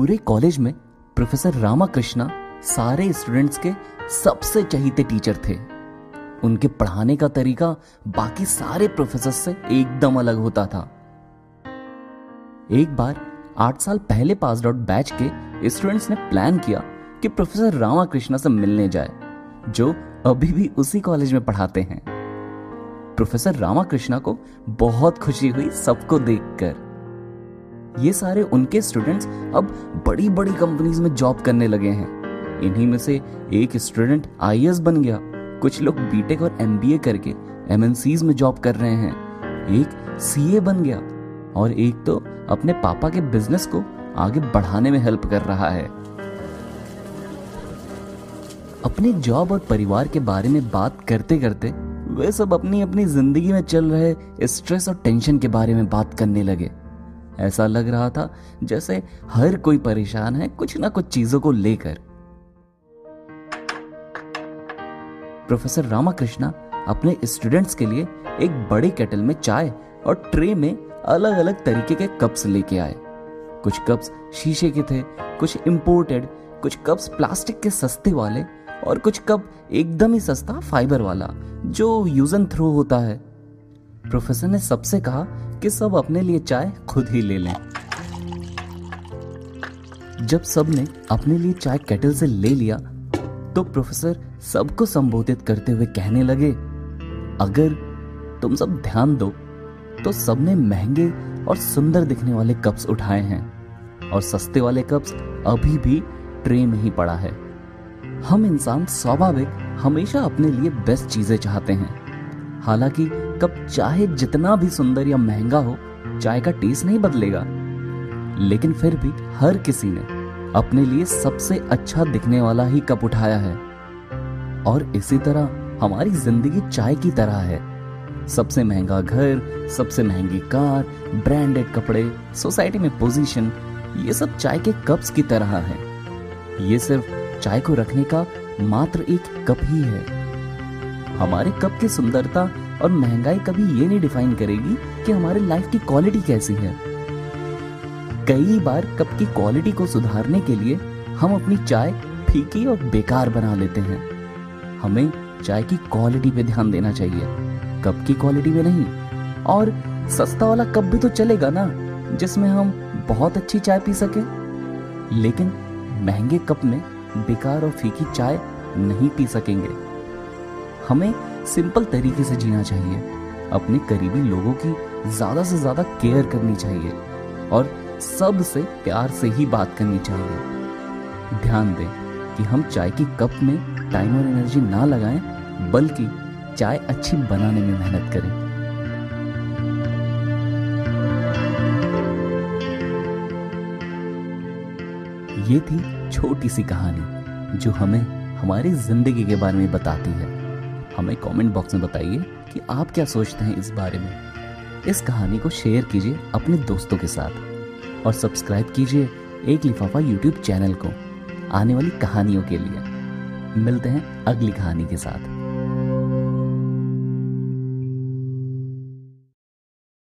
पूरे कॉलेज में प्रोफेसर रामाकृष्णा सारे स्टूडेंट्स के सबसे चहीते टीचर थे। उनके पढ़ाने का तरीका बाकी सारे प्रोफेसर से एकदम अलग होता था। एक बार आठ साल पहले पास आउट बैच के स्टूडेंट्स ने प्लान किया कि प्रोफेसर रामाकृष्णा से मिलने जाए, जो अभी भी उसी कॉलेज में पढ़ाते हैं। प्रोफेसर रामाकृष्णा को बहुत खुशी हुई सबको देखकर। ये सारे उनके स्टूडेंट्स अब बड़ी बड़ी कंपनीज़ में जॉब करने लगे हैं। इन्हीं में से एक स्टूडेंट आई बन गया। कुछ लोग बीटेक और एमबीए करके एमएनसीज में जॉब कर रहे हैं। एक सीए बन गया और एक तो अपने पापा के बिज़नेस को आगे बढ़ाने में हेल्प कर रहा है। अपने जॉब और परिवार के बारे में बात करते करते वे सब अपनी अपनी ज़िंदगी में चल रहे स्ट्रेस और टेंशन के बारे में बात करने लगे। ऐसा लग रहा था जैसे हर कोई परेशान है कुछ ना कुछ चीज़ों को लेकर। प्रोफेसर रामाकृष्णा अपने स्टूडेंट्स के लिए एक बड़े केटल में चाय और ट्रे में अलग अलग तरीके के कप्स लेके आए। कुछ कप्स शीशे के थे, कुछ इंपोर्टेड कुछ कप्स प्लास्टिक के सस्ते वाले और कुछ कप एकदम ही सस्ता फाइबर वाला, जो यूज़ एंड थ्रो होता है। प्रोफेसर ने सबसे कहा कि सब अपने लिए चाय खुद ही ले लें। जब सबने अपने लिए चाय केटल से ले लिया तो प्रोफेसर सबको संबोधित करते हुए कहने लगे, अगर तुम सब ध्यान दो तो सबने महँगे और सुंदर दिखने वाले कप्स उठाए हैं, और सस्ते वाले कप्स अभी भी ट्रे में ही पड़ा है। हम इंसान स्वाभाविक हमेशा अपने लिए बेस्ट चीज़ें चाहते हैं। हालाँकि कप चाहे जितना भी सुंदर या महँगा हो, चाय का टेस्ट नहीं बदलेगा। लेकिन फिर भी हर किसी ने अपने लिए सबसे अच्छा दिखने वाला ही कप उठाया है। और इसी तरह हमारी ज़िंदगी चाय की तरह है। सबसे महँगा घर, सबसे महँगी कार ब्रांडेड कपड़े सोसाइटी में पोजीशन ये सब चाय के कप्स की तरह है। ये सिर्फ़ चाय को रखने का मात्र एक कप ही है। हमारे कप की सुंदरता और महँगाई कभी ये नहीं डिफाइन करेगी कि हमारे लाइफ की क्वालिटी कैसी है। कई बार कप की क्वालिटी को सुधारने के लिए हम अपनी चाय फीकी और बेकार बना लेते हैं। हमें चाय की क्वालिटी पे ध्यान देना चाहिए कप की क्वालिटी में नहीं। और सस्ता वाला कप भी तो चलेगा ना, जिसमें हम बहुत अच्छी चाय पी सके। लेकिन महँगे कप में बेकार और फीकी चाय नहीं पी सकेंगे। हमें सिंपल तरीके से जीना चाहिए। अपने करीबी लोगों की ज़्यादा से ज़्यादा केयर करनी चाहिए और सबसे प्यार से ही बात करनी चाहिए। ध्यान दें कि हम चाय की कप में टाइम और एनर्जी ना लगाएँ, बल्कि चाय अच्छी बनाने में मेहनत करें। ये थी छोटी सी कहानी जो हमें हमारी ज़िंदगी के बारे में बताती है। हमें कमेंट बॉक्स में बताइए कि आप क्या सोचते हैं इस बारे में। इस कहानी को शेयर कीजिए अपने दोस्तों के साथ और सब्सक्राइब कीजिए एक लिफाफा यूट्यूब चैनल को आने वाली कहानियों के लिए। मिलते हैं अगली कहानी के साथ।